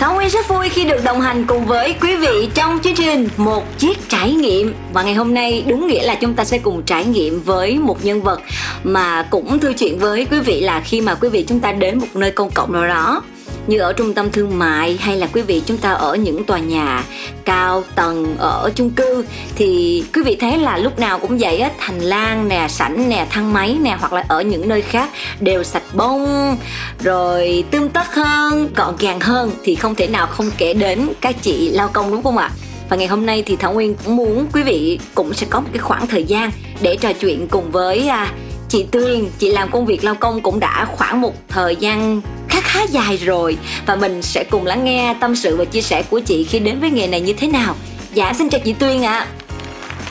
Thảo Nguyên rất vui khi được đồng hành cùng với quý vị trong chương trình Một Chiếc Trải Nghiệm. Và ngày hôm nay đúng nghĩa là chúng ta sẽ cùng trải nghiệm với một nhân vật Mà cũng thư chuyện với quý vị là khi mà quý vị chúng ta đến một nơi công cộng nào đó như ở trung tâm thương mại hay là quý vị chúng ta ở những tòa nhà cao tầng ở chung cư thì quý vị thấy là lúc nào cũng vậy á hành lang nè sảnh nè thang máy nè hoặc là ở những nơi khác đều sạch bông rồi tươm tất hơn gọn gàng hơn thì không thể nào không kể đến các chị lao công đúng không ạ? Và ngày hôm nay thì thảo nguyên cũng muốn quý vị cũng sẽ có một cái khoảng thời gian để trò chuyện cùng với à, chị Tuyên, chị làm công việc lao công cũng đã khoảng một thời gian khá khá dài rồi và mình sẽ cùng lắng nghe tâm sự và chia sẻ của chị khi đến với nghề này như thế nào. Dạ xin chào chị Tuyên ạ. À.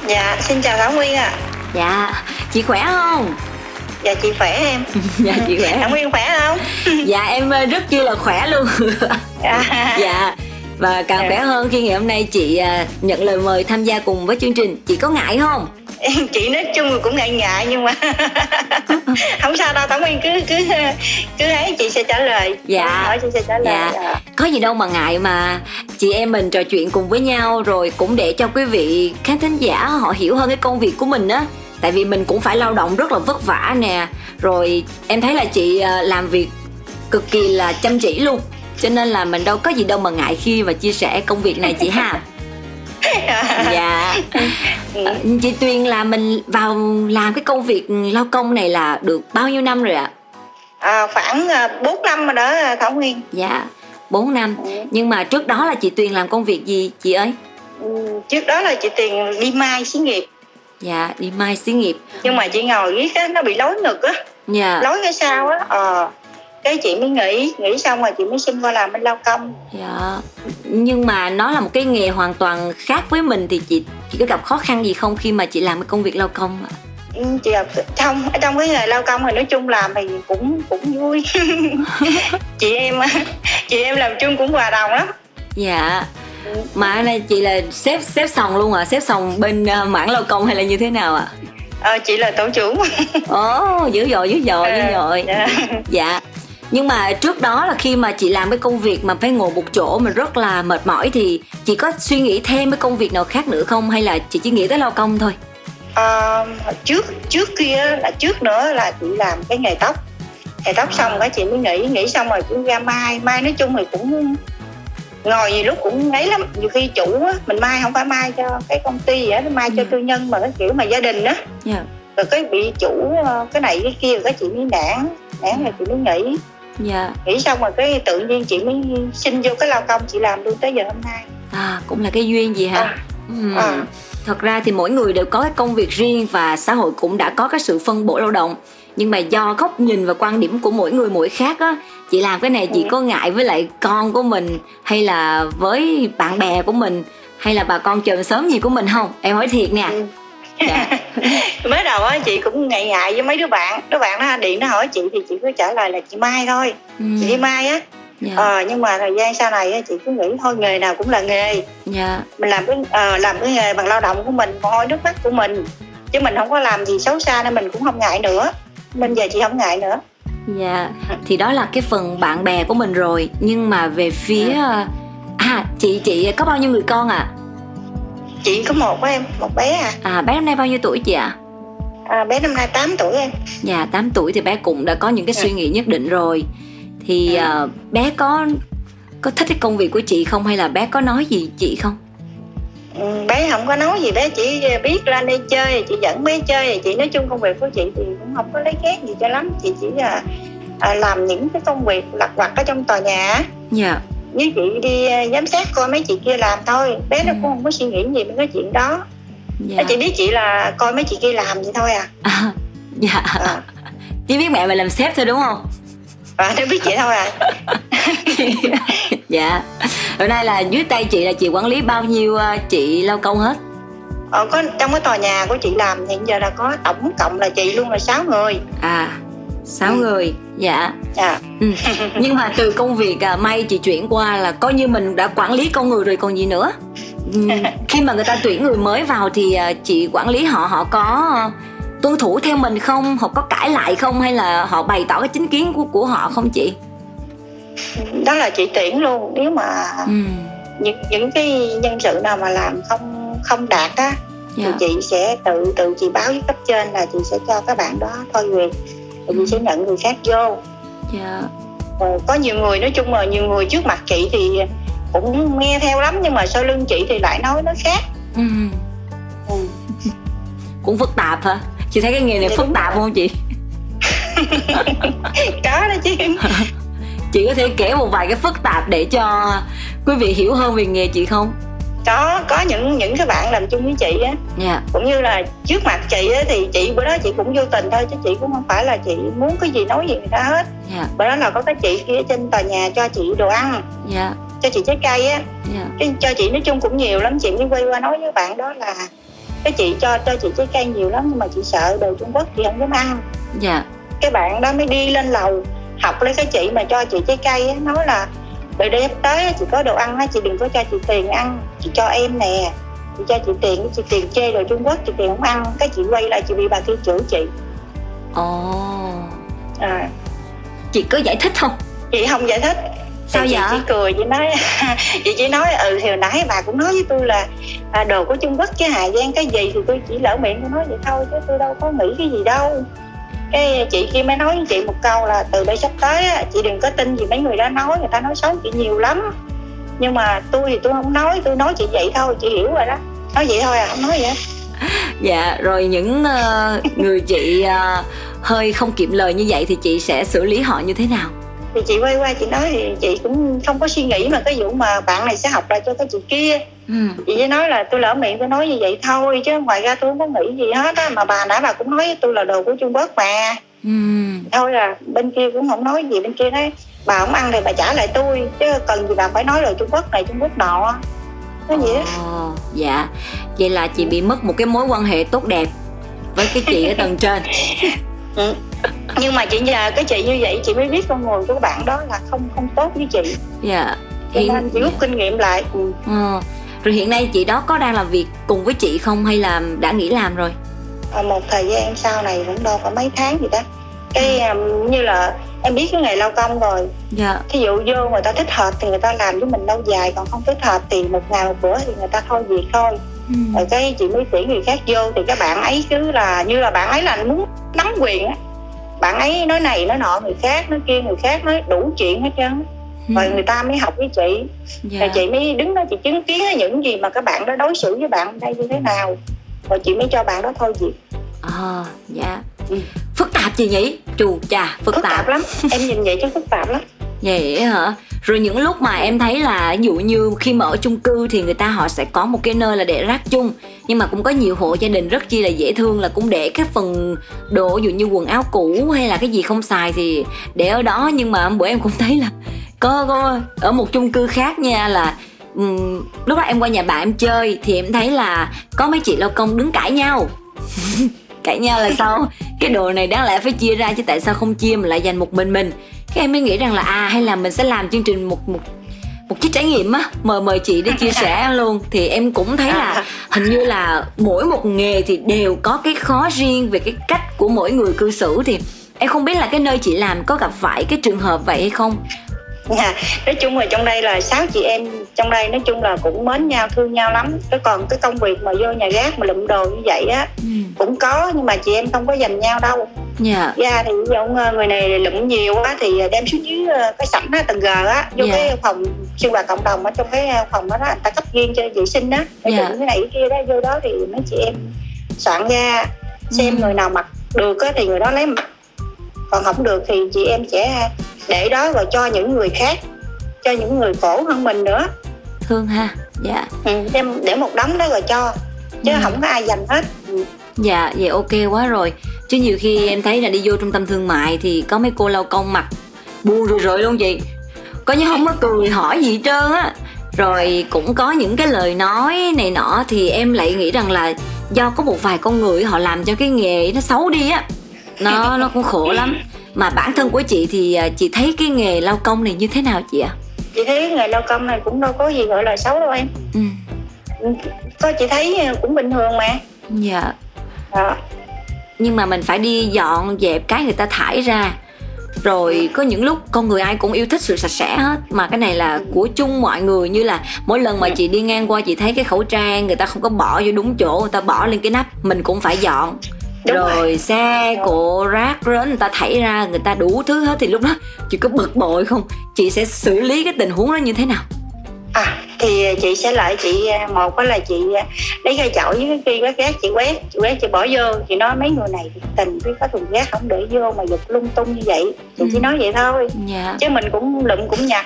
Dạ xin chào Thảo Nguyên ạ. À. Dạ chị khỏe không? Dạ chị khỏe em. dạ chị khỏe. Thảo Nguyên khỏe không? dạ em ờ, rất chi là khỏe luôn. dạ. dạ và càng khỏe hơn khi ngày hôm nay chị ờ, nhận lời mời tham gia cùng với chương trình chị có ngại không chị nói chung cũng ngại ngại nhưng mà không sao đâu tổng nguyên cứ cứ cứ ấy chị sẽ trả lời. Dạ. Hỏi chị sẽ trả lời dạ. dạ. có gì đâu mà ngại mà. Chị em mình trò chuyện cùng với nhau rồi cũng để cho quý vị khán thính giả họ hiểu hơn cái công việc của mình á. Tại vì mình cũng phải lao động rất là vất vả nè. Rồi em thấy là chị ờ, làm việc cực kỳ là chăm chỉ luôn. Cho nên là mình đâu có gì đâu mà ngại khi và chia sẻ công việc này chị ha dạ. Ờ, chị Tuyền là mình vào làm cái công việc lao công này là được bao nhiêu năm rồi ạ? À, khoảng 4 ờ, năm rồi đó Thảo Nguyên. Dạ 4 năm. Ừ. nhưng mà trước đó là chị Tuyền làm công việc gì chị ơi? Ừ, trước đó là chị Tuyền đi mai xí nghiệp. Dạ đi mai xí nghiệp. Nhưng mà chị ngồi viết á nó bị lối ngực á. Dạ. Lối cái sao á ờ cái chị mới nghỉ nghỉ xong rồi chị mới xin qua làm bên lao công. Dạ. Nhưng mà nó là một cái nghề hoàn toàn khác với mình thì chị chị có gặp khó khăn gì không khi mà chị làm cái công việc lao công ạ? Ừ, chị gặp trong trong cái nghề lao công thì nói chung làm thì cũng cũng vui. Chị em chị em làm chung cũng hòa đồng lắm. Dạ. Mà này chị là xếp xếp sòng luôn à xếp sòng bên uh, mảng lao công hay là như thế nào ạ? À? chị là tổ trưởng. Ồ oh, dữ dội dữ dội dữ dội. dạ. Nhưng mà trước đó là khi mà chị làm cái công việc mà phải ngồi một chỗ mà rất là mệt mỏi thì chị có suy nghĩ thêm cái công việc nào khác nữa không hay là chị chỉ nghĩ tới lao công thôi à, trước trước kia là trước nữa là chị làm cái nghề tóc nghề tóc xong cái chị mới nghỉ nghỉ xong rồi chị ra mai mai nói chung thì cũng ngồi nhiều lúc cũng ấy lắm nhiều khi chủ á mình mai không phải mai cho cái công ty vậy đó mai cho yeah. Dạ. tư nhân mà cái kiểu mà gia đình đó yeah. Dạ. rồi cái bị chủ ờ, cái này cái kia cái chị mới nản nản rồi chị mới nghỉ dạ nghỉ xong rồi cái tự nhiên chị mới xin vô cái lao công chị làm luôn tới giờ hôm nay à cũng là cái duyên gì hả à. Ừ. À. thật ra thì mỗi người đều có cái công việc riêng và xã hội cũng đã có cái sự phân bổ lao động nhưng mà do góc nhìn và quan điểm của mỗi người mỗi khác á chị làm cái này chị ừ. có ngại với lại con của mình hay là với bạn bè của mình hay là bà con chờ sớm gì của mình không em hỏi thiệt nè ừ dạ. mới đầu á chị cũng ngại ngại với mấy đứa bạn. Đứa bạn nó điện nó hỏi chị thì chị cứ trả lời là chị mai thôi. Ừ. chị mai á. Dạ. ờ, nhưng mà thời gian sau này chị cứ nghĩ thôi nghề nào cũng là nghề. Dạ. mình làm cái uh, làm cái nghề bằng lao động của mình mồ hôi nước mắt của mình. Chứ mình không có làm gì xấu xa nên mình cũng không ngại nữa. Nên giờ chị không ngại nữa. Dạ. Thì đó là cái phần bạn bè của mình rồi. Nhưng mà về phía dạ. à chị chị có bao nhiêu người con à chị có một của em một bé à. À bé năm nay bao nhiêu tuổi chị ạ? À? à bé năm nay 8 tuổi em. Dạ 8 tuổi thì bé cũng đã có những cái suy nghĩ nhất định rồi. Thì à. uh, bé có có thích cái công việc của chị không hay là bé có nói gì chị không? Ừ, bé không có nói gì bé chỉ biết lên đi chơi chị dẫn bé chơi chị nói chung công việc của chị thì cũng không có lấy ghét gì cho lắm. Chị chỉ là à, làm những cái công việc lặt vặt ở trong tòa nhà dạ với chị đi à, giám sát coi mấy chị kia làm thôi. Bé nó ừ. cũng không có suy nghĩ gì với cái chuyện đó. Dạ. chị biết chị là coi mấy chị kia làm vậy thôi à, à dạ. À. chỉ biết mẹ mày làm sếp thôi đúng không? À nó biết chị thôi à. Dạ. Hôm nay là dưới tay chị là chị quản lý bao nhiêu à, chị lao công hết? Ờ, có trong cái tòa nhà của chị làm hiện giờ là có tổng cộng là chị luôn là 6 người. À sáu Ừ. người dạ dạ ừ. nhưng mà từ công việc à, may chị chuyển qua là coi như mình đã quản lý con người rồi còn gì nữa ừ. khi mà người ta tuyển người mới vào thì à, chị quản lý họ họ có tuân thủ theo mình không họ có cãi lại không hay là họ bày tỏ cái chính kiến của của họ không chị đó là chị tuyển luôn nếu mà ừ. những những cái nhân sự nào mà làm không không đạt á dạ. thì chị sẽ tự tự chị báo với cấp trên là chị sẽ cho các bạn đó thôi việc thì chị sẽ nhận người khác vô. Dạ. Ờ, có nhiều người nói chung là nhiều người trước mặt chị thì cũng nghe theo lắm nhưng mà sau lưng chị thì lại nói nó khác. Ừ. ừ. cũng phức tạp hả? Chị thấy cái nghề này Dạ, phức tạp không chị? Có đó chứ chị có thể kể một vài cái phức tạp để cho quý vị hiểu hơn về nghề chị không có có những những cái bạn làm chung với chị á. Dạ. Cũng như là trước mặt chị á thì chị bữa đó chị cũng vô tình thôi chứ chị cũng không phải là chị muốn cái gì nói gì người ta hết. Dạ. Bữa đó là có cái chị kia trên tòa nhà cho chị đồ ăn. Dạ. Cho chị trái cây á. Cái cho chị nói chung cũng nhiều lắm chị mới quay qua nói với bạn đó là cái chị cho cho chị trái cây nhiều lắm nhưng mà chị sợ đồ Trung Quốc chị không dám ăn. Dạ. Cái bạn đó mới đi lên lầu học lấy cái chị mà cho chị trái cây á nói là đợi đây tới chị có đồ ăn á chị đừng có cho chị tiền ăn. Chị cho em nè. Chị cho chị tiền chị tiền chê đồ Trung Quốc chị tiền không ăn. Cái chị quay lại chị bị bà kia chửi chị. Ồ. À, chị có giải thích không? Chị không giải thích. Sao Thì chị vậy? chỉ cười chị nói chị chỉ nói ừ thì hồi nãy bà cũng nói với tôi là à, đồ của Trung Quốc chứ Hà Giang cái gì thì tôi chỉ lỡ miệng tôi nói vậy thôi chứ tôi đâu có nghĩ cái gì đâu cái chị kia mới nói với chị một câu là từ đây sắp tới á, chị đừng có tin gì mấy người đó nói người ta nói xấu chị nhiều lắm. Nhưng mà tôi thì tôi không nói tôi nói chị vậy thôi chị hiểu rồi đó. Nói vậy thôi à không nói vậy. Dạ rồi những ờ, người chị ờ, hơi không kiệm lời như vậy thì chị sẽ xử lý họ như thế nào? Thì chị quay qua chị nói thì chị cũng không có suy nghĩ mà cái vụ mà bạn này sẽ học lại cho cái chị kia ừ. chị chỉ nói là tôi lỡ miệng tôi nói như vậy thôi chứ ngoài ra tôi không có nghĩ gì hết á mà bà nãy bà cũng nói với tôi là đồ của trung quốc mà Ừ. thôi là bên kia cũng không nói gì bên kia nói bà không ăn thì bà trả lại tôi chứ cần gì bà phải nói đồ trung quốc này trung quốc nọ nói gì á Ồ, dạ vậy là chị bị mất một cái mối quan hệ tốt đẹp với cái chị ở tầng trên ừ. nhưng mà chị nhờ cái chị như vậy chị mới biết con người của bạn đó là không không tốt với chị dạ hiện nên chị rút kinh nghiệm lại ừ. Ờ. rồi hiện nay chị đó có đang làm việc cùng với chị không hay là đã nghỉ làm rồi? Ờ, một thời gian sau này cũng đâu có mấy tháng gì đó. Cái um, như là em biết cái nghề lao công rồi. Dạ. Thí dụ vô người ta thích hợp thì người ta làm với mình lâu dài còn không thích hợp thì một ngày một bữa thì người ta thôi việc thôi. Ừ. rồi cái chị mới tuyển người khác vô thì các bạn ấy cứ là như là bạn ấy là muốn nắm quyền á. Bạn ấy nói này nói nọ người khác nói kia người khác nói đủ chuyện hết trơn Ừ. rồi người ta mới học với chị. Dạ. rồi chị mới đứng đó chị chứng kiến những gì mà các bạn đó đối xử với bạn đây như thế nào. Rồi chị mới cho bạn đó thôi việc. Ờ, dạ. Ừ. phức tạp chị nhỉ? Chù chà phức, phức tạp. lắm. Em nhìn vậy chứ phức tạp lắm. Vậy hả? Rồi những lúc mà em thấy là ví dụ như khi mà ở chung cư thì người ta họ sẽ có một cái nơi là để rác chung. Nhưng mà cũng có nhiều hộ gia đình rất chi là dễ thương là cũng để các phần đồ ví dụ như quần áo cũ hay là cái gì không xài thì để ở đó. Nhưng mà bữa em cũng thấy là có, có ở một chung cư khác nha là ừm, lúc đó em qua nhà bạn em chơi thì em thấy là có mấy chị lao công đứng cãi nhau. Cãi nhau là sao? Cái đồ này đáng lẽ phải chia ra chứ tại sao không chia mà lại dành một mình mình? Cái em mới nghĩ rằng là à hay là mình sẽ làm chương trình một một một chiếc trải nghiệm á mời mời chị để chia sẻ luôn. Thì em cũng thấy là hình như là mỗi một nghề thì đều có cái khó riêng về cái cách của mỗi người cư xử thì em không biết là cái nơi chị làm có gặp phải cái trường hợp vậy hay không Dạ, nói chung là trong đây là sáu chị em trong đây nói chung là cũng mến nhau thương nhau lắm cái còn cái công việc mà vô nhà gác mà lụm đồ như vậy á ừ. cũng có nhưng mà chị em không có giành nhau đâu dạ ra thì ví dụ ờ, người này lụm nhiều á thì đem xuống dưới ờ, cái sảnh á tầng g á vô Dạ. cái phòng sinh hoạt cộng đồng ở trong cái ờ, phòng đó, đó người ta cấp riêng cho vệ sinh á để Dạ. đựng cái này cái kia đó vô đó thì mấy chị em soạn ra xem Ừ. người nào mặc được á thì người đó lấy mặc còn không được thì chị em sẽ để đó rồi cho những người khác cho những người khổ hơn mình nữa. Thương ha dạ. Ừ, đem để một đống đó rồi cho chứ Ừ. không có ai dành hết. Ừ. Dạ, vậy ok quá rồi. Chứ nhiều khi em thấy là đi vô trung tâm thương mại Thì có mấy cô lao công mặc buồn rồi rồi luôn chị. Có như không có cười hỏi gì hết trơn á. Rồi cũng có những cái lời nói này nọ thì em lại nghĩ rằng là do có một vài con người họ làm cho cái nghề nó xấu đi á. Nó nó cũng khổ lắm mà bản thân của chị thì à, chị thấy cái nghề lao công này như thế nào chị ạ? Chị thấy nghề lao công này cũng đâu có gì gọi là xấu đâu em. Ừ. Có chị thấy cũng bình thường mà. Dạ. Đó. nhưng mà mình phải đi dọn dẹp cái người ta thải ra. Rồi có những lúc con người ai cũng yêu thích sự sạch sẽ hết. Mà cái này là của chung mọi người như là mỗi lần mà chị đi ngang qua chị thấy cái khẩu trang người ta không có bỏ vô đúng chỗ người ta bỏ lên cái nắp mình cũng phải dọn Đúng rồi, rồi. xe cộ rác rến người ta thảy ra người ta đủ thứ hết thì lúc đó chị có bực bội không? Chị sẽ xử lý cái tình huống đó như thế nào? À thì chị sẽ lại chị một đó là chị lấy cây chổi với cái kia quét rác chị quét chị quét chị bỏ vô. Chị nói mấy người này tình chứ có thùng rác không để vô mà giật lung tung như vậy. Chị Ừ. chỉ nói vậy thôi. Dạ. Chứ mình cũng lụm cũng nhặt.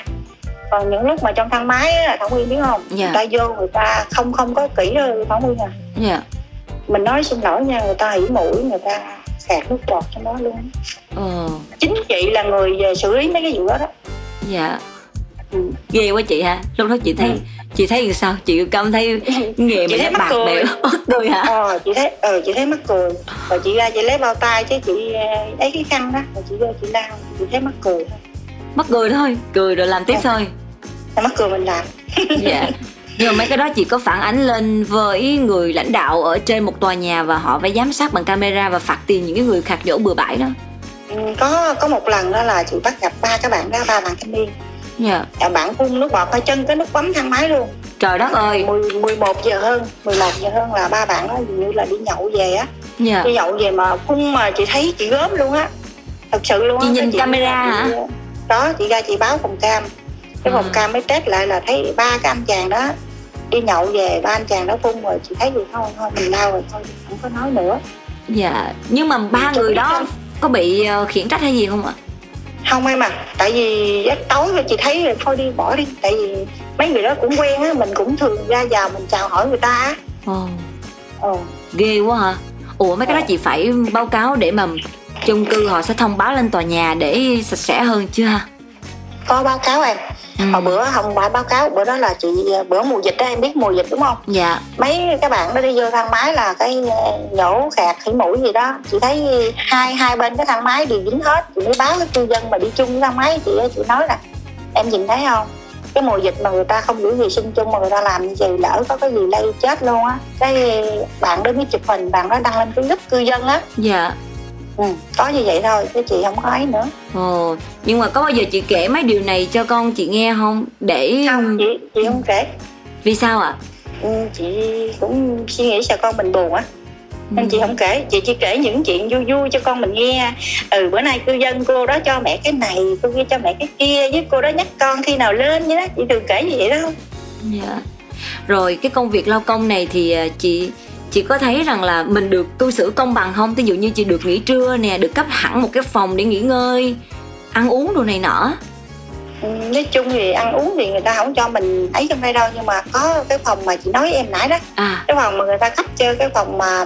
Còn những lúc mà trong thang máy á thảo nguyên biết không? Dạ. người ta vô người ta không không có kỹ đâu thảo nguyên à. Dạ mình nói xin lỗi nha người ta hỉ mũi người ta sạc nước bọt trong đó luôn. Ờ. Chính chị là người về xử lý mấy cái vụ đó đó. Dạ. Ừ. ghê quá chị ha. Lúc đó chị thấy Ừ. chị thấy làm sao? Chị cảm thấy nghề Chị mình thấy mắc bạc cười. mắc cười hả? Ờ chị thấy ờ chị thấy mắc cười. Rồi chị ra chị lấy bao tay chứ chị ờ, lấy cái khăn đó rồi chị vô chị lao chị thấy mắc cười thôi. Mắc cười thôi cười rồi làm tiếp thôi. Là mắc cười mình làm. Dạ nhưng mà mấy cái đó chị có phản ánh lên với người lãnh đạo ở trên một tòa nhà và họ phải giám sát bằng camera và phạt tiền những cái người khạc dỗ bừa bãi đó. Ừ, có có một lần đó là chị bắt gặp ba các bạn đó ba bạn thanh niên. Dạ. À, bạn phun nước bọt ở chân cái nước bấm thang máy luôn. Trời đất ơi. 10, 11 giờ hơn 11 giờ hơn là ba bạn đó dường như là đi nhậu về á. Dạ. Đi nhậu về mà phun mà chị thấy chị gớm luôn á. Thật sự luôn á Chị Cái nhìn camera hả? chị- đó chị ra chị báo phòng cam. Cái phòng À. cam mới test lại là thấy ba cái anh chàng đó đi nhậu về ba anh chàng đó phun rồi chị thấy gì thôi thôi mình lao rồi thôi không có nói nữa. Dạ nhưng mà ba người đó có bị ờ, khiển trách hay gì không ạ? Không em à tại vì tối rồi chị thấy rồi thôi đi bỏ đi. Tại vì mấy người đó cũng quen á mình cũng thường ra vào mình chào hỏi người ta á. Ồ. Ờ. Ghê quá hả? Ủa mấy cái đó chị phải báo cáo để mà chung cư họ sẽ thông báo lên tòa nhà để sạch sẽ hơn chưa có báo cáo em ừ. hồi bữa không phải báo cáo bữa đó là chị bữa mùa dịch đó em biết mùa dịch đúng không? Dạ. Mấy các bạn đó đi vô thang máy là cái ờ, nhổ khạc khỉ mũi gì đó. Chị thấy hai hai bên cái thang máy đều dính hết. Chị mới báo cái cư dân mà đi chung với thang máy chị chị nói là em nhìn thấy không? Cái mùa dịch mà người ta không giữ vệ sinh chung mà người ta làm như vậy lỡ có cái gì lây chết luôn á. Cái bạn đó mới chụp hình bạn đó đăng lên cái group cư dân á. Dạ ừ, có như vậy thôi chứ chị không có ấy nữa. Ồ nhưng mà có bao giờ chị kể mấy điều này cho con chị nghe không? Để không chị chị không kể. Vì sao ạ? Ừ, chị cũng suy nghĩ sao con mình buồn á. Nên chị không kể chị chỉ kể những chuyện vui vui cho con mình nghe. Ừ bữa nay cư dân cô đó cho mẹ cái này cô kia cho mẹ cái kia với cô đó nhắc con khi nào lên vậy đó. Chị đừng kể như vậy đâu. Dạ. Rồi cái công việc lao công này thì à, chị chị có thấy rằng là mình được cư xử công bằng không? Ví dụ như chị được nghỉ trưa nè, được cấp hẳn một cái phòng để nghỉ ngơi, ăn uống đồ này nọ. ừ, nói chung thì ăn uống thì người ta không cho mình ấy trong đây đâu nhưng mà có cái phòng mà chị nói với em nãy đó À, cái phòng mà người ta cấp cho cái phòng mà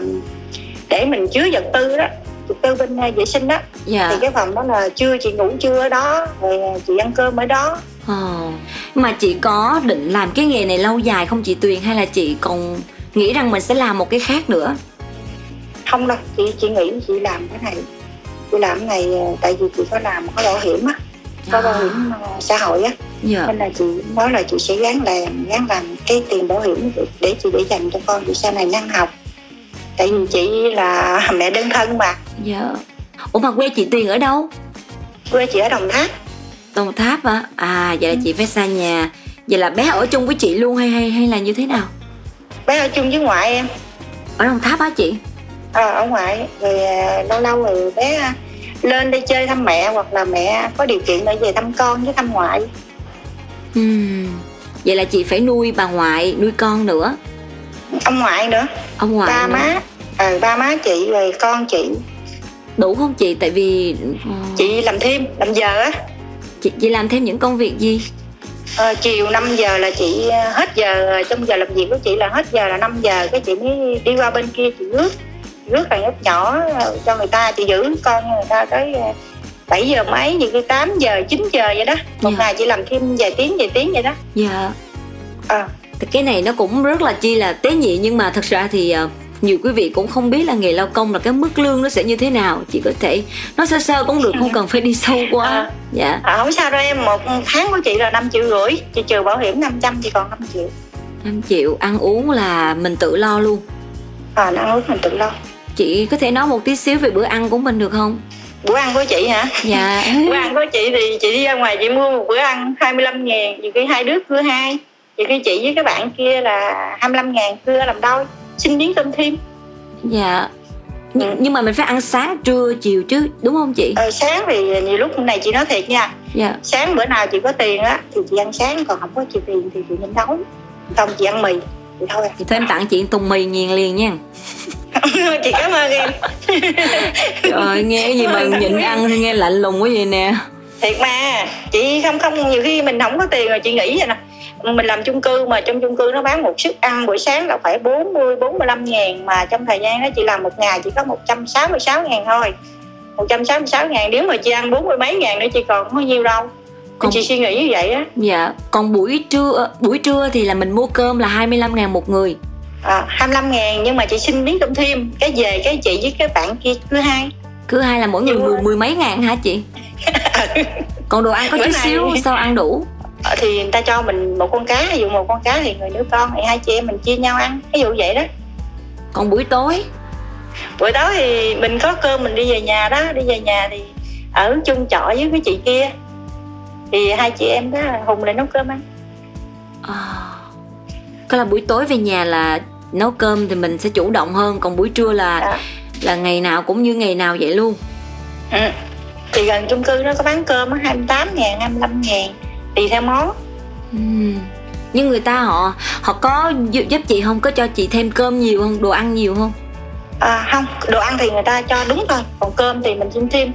để mình chứa vật tư đó vật tư bên ờ, vệ sinh đó dạ. thì cái phòng đó là trưa chị ngủ trưa ở đó rồi ờ, chị ăn cơm ở đó Ồ. Mà chị có định làm cái nghề này lâu dài không chị Tuyền hay là chị còn nghĩ rằng mình sẽ làm một cái khác nữa? không đâu chị chị nghĩ chị làm cái này chị làm cái này ờ, tại vì chị có làm có bảo hiểm á có bảo hiểm ờ, xã hội á Dạ. nên là chị nói là chị sẽ gắng làm gắng làm cái tiền bảo hiểm để, chị để dành cho con chị sau này năng học tại vì chị là mẹ đơn thân mà Dạ. Ủa mà quê chị Tuyền ở đâu? quê chị ở đồng tháp Đồng Tháp á. À vậy là chị phải xa nhà. Vậy là bé ở chung với chị luôn hay hay hay là như thế nào? Bé ở chung với ngoại em Ở Đồng Tháp á chị? ờ, ở ngoại rồi à, lâu lâu rồi bé à, lên đây chơi thăm mẹ hoặc là mẹ có điều kiện để về thăm con với thăm ngoại Ừm, Vậy là chị phải nuôi bà ngoại, nuôi con nữa ông ngoại nữa Ông ngoại ba nữa. má ờ, ba má chị rồi con chị Đủ không chị? Tại vì ờ, chị làm thêm làm giờ á chị, chị làm thêm những công việc gì? Ờ, chiều 5 giờ là chị ờ, hết giờ trong giờ làm việc của chị là hết giờ là 5 giờ cái chị mới đi qua bên kia chị rước rước thằng nhóc nhỏ ờ, cho người ta chị giữ con người ta tới ờ, 7 giờ mấy nhiều khi 8 giờ 9 giờ vậy đó. Một Dạ. ngày chị làm thêm vài tiếng vài tiếng vậy đó. Dạ. À, thì cái này nó cũng rất là chi là tế nhị nhưng mà thật ra thì nhiều quý vị cũng không biết là nghề lao công là cái mức lương nó sẽ như thế nào. Chị có thể nó sơ sơ cũng được không cần phải đi sâu quá. À. dạ. À, không sao đâu em một tháng của chị là 5 triệu rưỡi chị trừ bảo hiểm 500 chị còn 5 triệu. 5 triệu ăn uống là mình tự lo luôn. À ăn uống mình tự lo. Chị có thể nói một tí xíu về bữa ăn của mình được không? Bữa ăn của chị hả? Dạ. Bữa ăn của chị thì chị đi ra ngoài chị mua một bữa ăn 25 ngàn nhiều khi hai đứa cưa hai. Nhiều khi chị với các bạn kia là 25 ngàn cưa làm đôi xin miếng cơm thêm. Dạ. Nh- Ừ. nhưng mà mình phải ăn sáng trưa chiều chứ đúng không chị? Ờ, sáng thì nhiều lúc này chị nói thiệt nha. Dạ. Sáng bữa nào chị có tiền á thì chị ăn sáng còn không có chị tiền thì chị nên nấu. Không chị ăn mì thì thôi. Thì thôi em tặng chị tùng mì nghiền liền nha. Chị cảm ơn em. Trời nghe cái gì mà nhịn ăn thì nghe lạnh lùng quá vậy nè. Thiệt mà chị không không nhiều khi mình không có tiền rồi chị nghĩ vậy nè mình làm chung cư mà trong chung cư nó bán một suất ăn buổi sáng là phải 40 45 ngàn mà trong thời gian đó chị làm một ngày chỉ có 166 ngàn thôi. 166 ngàn nếu mà chị ăn 40 mấy ngàn nữa chị còn có nhiêu đâu. Còn- chị suy nghĩ như vậy á. Dạ còn buổi trưa buổi trưa thì là mình mua cơm là 25 ngàn một người. À, 25 ngàn nhưng mà chị xin miếng cơm thêm cái về cái chị với cái bạn kia cứ hai. Cứ hai là mỗi người mười, mười mấy ngàn hả chị? Còn đồ ăn có chút xíu sao ăn đủ thì người ta cho mình một con cá ví dụ một con cá thì người đứa con thì hai chị em mình chia nhau ăn ví dụ vậy đó. Còn buổi tối? Buổi tối thì mình có cơm mình đi về nhà đó đi về nhà thì ở chung trọ với cái chị kia. Thì hai chị em đó hùng lại nấu cơm ăn. À, có là buổi tối về nhà là nấu cơm thì mình sẽ chủ động hơn còn buổi trưa là Dạ. là ngày nào cũng như ngày nào vậy luôn? Ừ. thì gần chung cư nó có bán cơm á 28 ngàn 25 ngàn tùy theo món. Ừm. nhưng người ta họ họ có giúp, chị không? Có cho chị thêm cơm nhiều không? Đồ ăn nhiều không? À, không đồ ăn thì người ta cho đúng thôi. Còn cơm thì mình xin thêm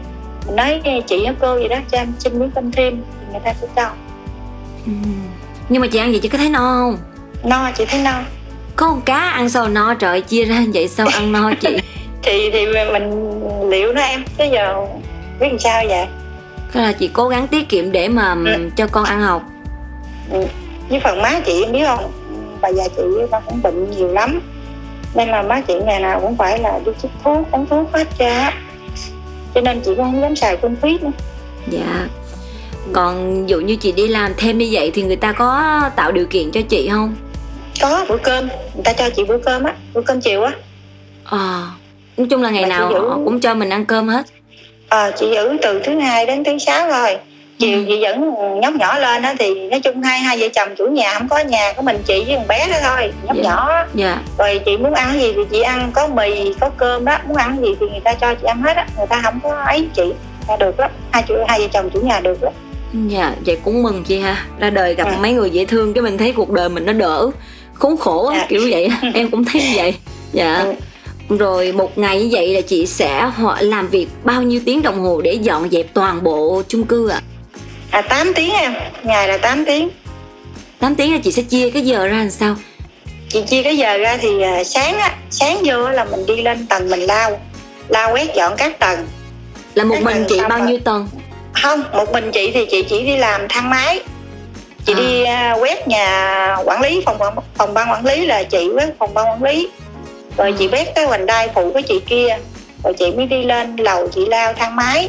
mình nói chị với cô gì đó cho em xin miếng cơm thêm. Thì người ta sẽ cho. Ừm. nhưng mà chị ăn vậy chị có thấy no không? No chị thấy no. Có con cá ăn sao no? Trời chia ra vậy sao ăn no chị? Thì thì mình liệu đó em? Tới giờ biết làm sao vậy cái là chị cố gắng tiết kiệm để mà Ừ. cho con ăn học. Ừ. với phần má chị biết không? Bà già chị bà cũng bệnh nhiều lắm. Nên là má chị ngày nào cũng phải là đi chích thuốc uống thuốc hết á. Cho nên chị cũng không dám xài kinh phí nữa. Dạ. Còn dụ như chị đi làm thêm như vậy thì người ta có tạo điều kiện cho chị không? Có bữa cơm. Người ta cho chị bữa cơm á. Bữa cơm chiều á. Ờ. Nói chung là ngày Mà nào giữ- họ cũng cho mình ăn cơm hết ờ chị giữ từ thứ hai đến thứ sáu thôi chiều Ừ. chị dẫn nhóc nhỏ lên á thì nói chung hai hai vợ chồng chủ nhà không có nhà có mình chị với thằng bé đó thôi nhóc Dạ. nhỏ á. dạ rồi chị muốn ăn gì thì chị ăn có mì có cơm đó muốn ăn gì thì người ta cho chị ăn hết á người ta không có ấy chị ta được lắm hai chủ hai vợ chồng chủ nhà được lắm dạ vậy cũng mừng chị ha ra đời gặp Ừ. mấy người dễ thương cái mình thấy cuộc đời mình nó đỡ khốn khổ á, Dạ. kiểu vậy em cũng thấy vậy dạ Ừ. rồi một ngày như vậy là chị sẽ họ làm việc bao nhiêu tiếng đồng hồ để dọn dẹp toàn bộ chung cư ạ à? à 8 tiếng em ngày là 8 tiếng 8 tiếng là chị sẽ chia cái giờ ra làm sao chị chia cái giờ ra thì à, sáng á sáng vô là mình đi lên tầng mình lau lau quét dọn các tầng là một Cái mình chị bao rồi. nhiêu tầng không một mình chị thì chị chỉ đi làm thang máy chị À. đi à, quét nhà quản lý phòng phòng ban quản lý là chị quét phòng ban quản lý rồi chị quét cái vành đai phụ cái chị kia. Rồi chị mới đi lên lầu chị lao thang máy.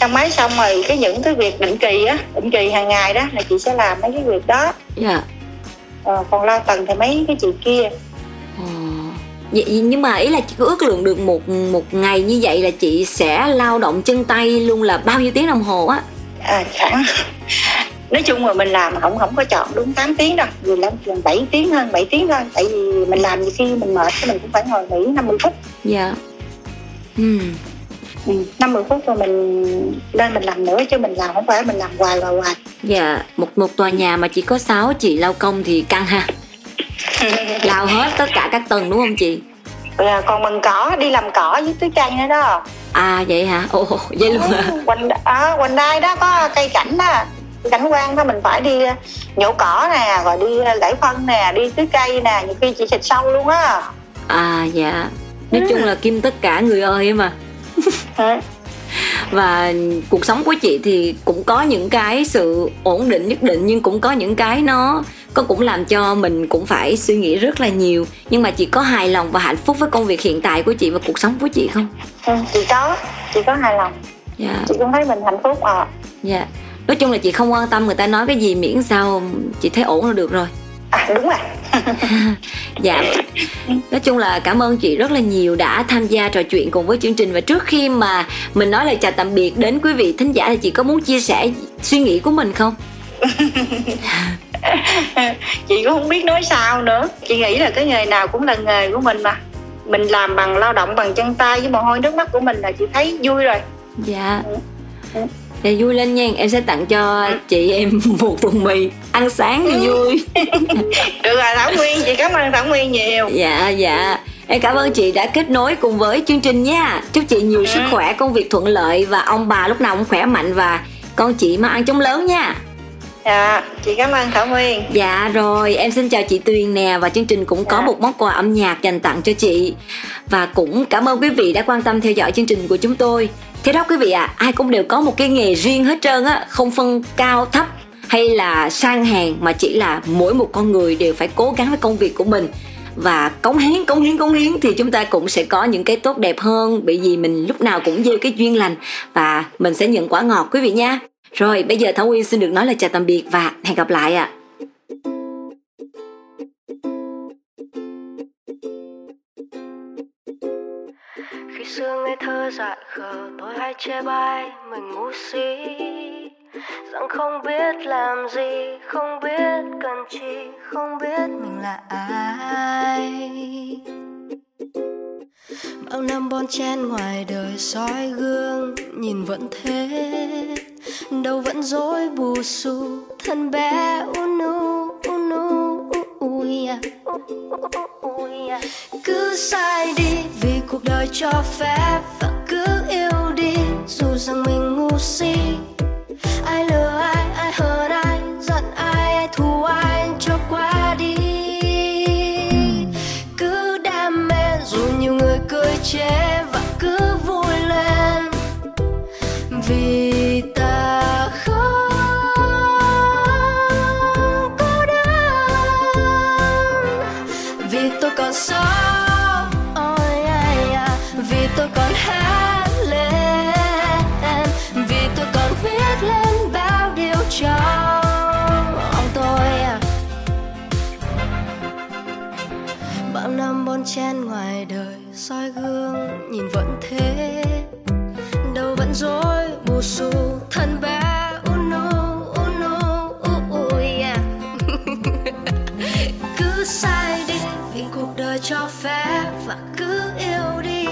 Thang máy xong rồi cái những cái việc định kỳ á định kỳ hàng ngày đó là chị sẽ làm mấy cái việc đó. Dạ. Ờ, còn lao tầng thì mấy cái chị kia. Ờ. Vậy, nhưng mà ý là chị có ước lượng được một một ngày như vậy là chị sẽ lao động chân tay luôn là bao nhiêu tiếng đồng hồ á? À, khoảng nói chung là mình làm không không có chọn đúng 8 tiếng đâu. Vì làm gần 7 tiếng hơn 7 tiếng thôi tại vì mình làm nhiều khi mình mệt thì mình cũng phải ngồi nghỉ 50 phút. Dạ. Ừ. Ừ, 50 phút rồi mình lên mình làm nữa chứ mình làm không phải mình làm hoài hoài hoài. Dạ một một tòa nhà mà chỉ có 6 chị lao công thì căng ha. Lao hết tất cả các tầng đúng không chị? Rồi còn mình cỏ đi làm cỏ với tưới cây nữa đó. À vậy hả? Ồ vậy luôn hả? Quanh à, quanh đây đó có cây cảnh đó cảnh quan đó mình phải đi nhổ cỏ nè rồi đi gãy phân nè đi tưới cây nè nhiều khi chị xịt sâu luôn á. À dạ. Nói chung là kim tất cả người ơi em à Ừ. và cuộc sống của chị thì cũng có những cái sự ổn định nhất định nhưng cũng có những cái nó con cũng làm cho mình cũng phải suy nghĩ rất là nhiều. Nhưng mà chị có hài lòng và hạnh phúc với công việc hiện tại của chị và cuộc sống của chị không? Ừ, chị có chị có hài lòng. Dạ. Chị cũng thấy mình hạnh phúc à dạ nói chung là chị không quan tâm người ta nói cái gì miễn sao chị thấy ổn là được rồi. À đúng rồi. Dạ. Nói chung là cảm ơn chị rất là nhiều đã tham gia trò chuyện cùng với chương trình. Và trước khi mà mình nói lời chào tạm biệt đến quý vị thính giả thì chị có muốn chia sẻ suy nghĩ của mình không? Chị cũng không biết nói sao nữa. Chị nghĩ là cái nghề nào cũng là nghề của mình mà. Mình làm bằng lao động bằng chân tay với mồ hôi nước mắt của mình là chị thấy vui rồi. Dạ dạ vui lên nha. Em sẽ tặng cho chị em một thùng mì. Ăn sáng thì vui. Được rồi thảo nguyên. Chị cảm ơn thảo nguyên nhiều. Dạ dạ. Em cảm ơn chị đã kết nối cùng với chương trình nha. Chúc chị nhiều sức khỏe công việc thuận lợi và ông bà lúc nào cũng khỏe mạnh và con chị mà ăn chống lớn nha dạ chị cảm ơn thảo nguyên Dạ rồi, em xin chào chị Tuyền nè và chương trình cũng có Dạ. một món quà âm nhạc dành tặng cho chị. Và cũng cảm ơn quý vị đã quan tâm theo dõi chương trình của chúng tôi. Thế đó quý vị ạ, à, ai cũng đều có một cái nghề riêng hết trơn á, không phân cao thấp hay là sang hàng mà chỉ là mỗi một con người đều phải cố gắng với công việc của mình và cống hiến cống hiến cống hiến thì chúng ta cũng sẽ có những cái tốt đẹp hơn bởi vì mình lúc nào cũng gieo cái duyên lành và mình sẽ nhận quả ngọt quý vị nha rồi, bây giờ Thảo Nguyên xin được nói lời chào tạm biệt và hẹn gặp lại ạ À. khi xưa ngây thơ dại khờ, tôi hay chê bai mình ngu si rằng không biết làm gì, không biết cần chi, không biết mình là ai bao năm bon chen ngoài đời soi gương, nhìn vẫn thế. Đâu vẫn dối bù xù, thân bé unu unu ui cứ sai đi vì cuộc đời cho phép và cứ yêu đi, dù rằng mình ngu si. Ai lừa ai cười bon chen ngoài đời soi gương, nhìn vẫn thế. Đâu vẫn rối bù xù, thân bé unu unu ui yeah. cứ sai đi vì cuộc đời cho phép và cứ yêu đi.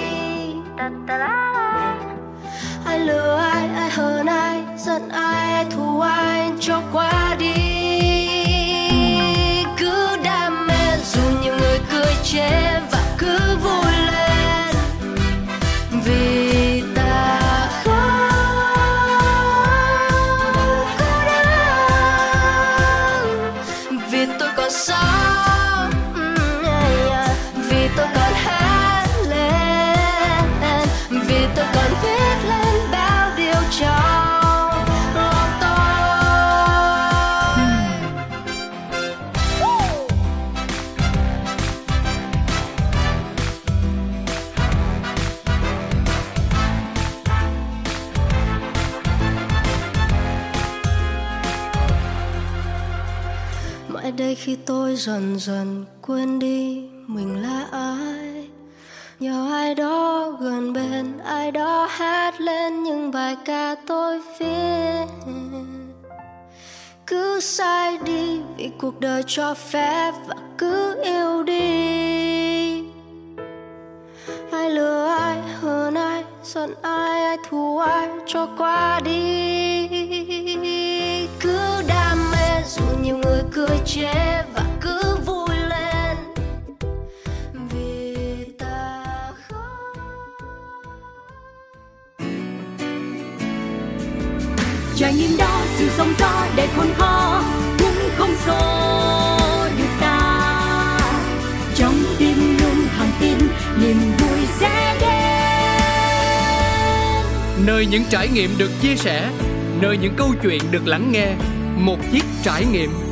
Ai lừa ai ai hờn ai, giận ai ai, thù ai, cho qua đi. Cứ đam mê dù nhiều người cười chê khi tôi dần dần quên đi mình là ai. Nhờ ai đó gần bên, ai đó hát lên những bài ca tôi viết. Cứ sai đi vì cuộc đời cho phép và cứ yêu đi. Ai lừa ai hơn ai, giận ai ai thù ai, cho qua đi. Nhiều người cười chế và cứ vui lên. Vì ta khóc. Trải nghiệm đó, sự sóng gió để khôn khó cũng không xô được ta. Trong tim luôn hàng tin niềm vui sẽ đến. Nơi những trải nghiệm được chia sẻ, nơi những câu chuyện được lắng nghe, một chiếc trải nghiệm.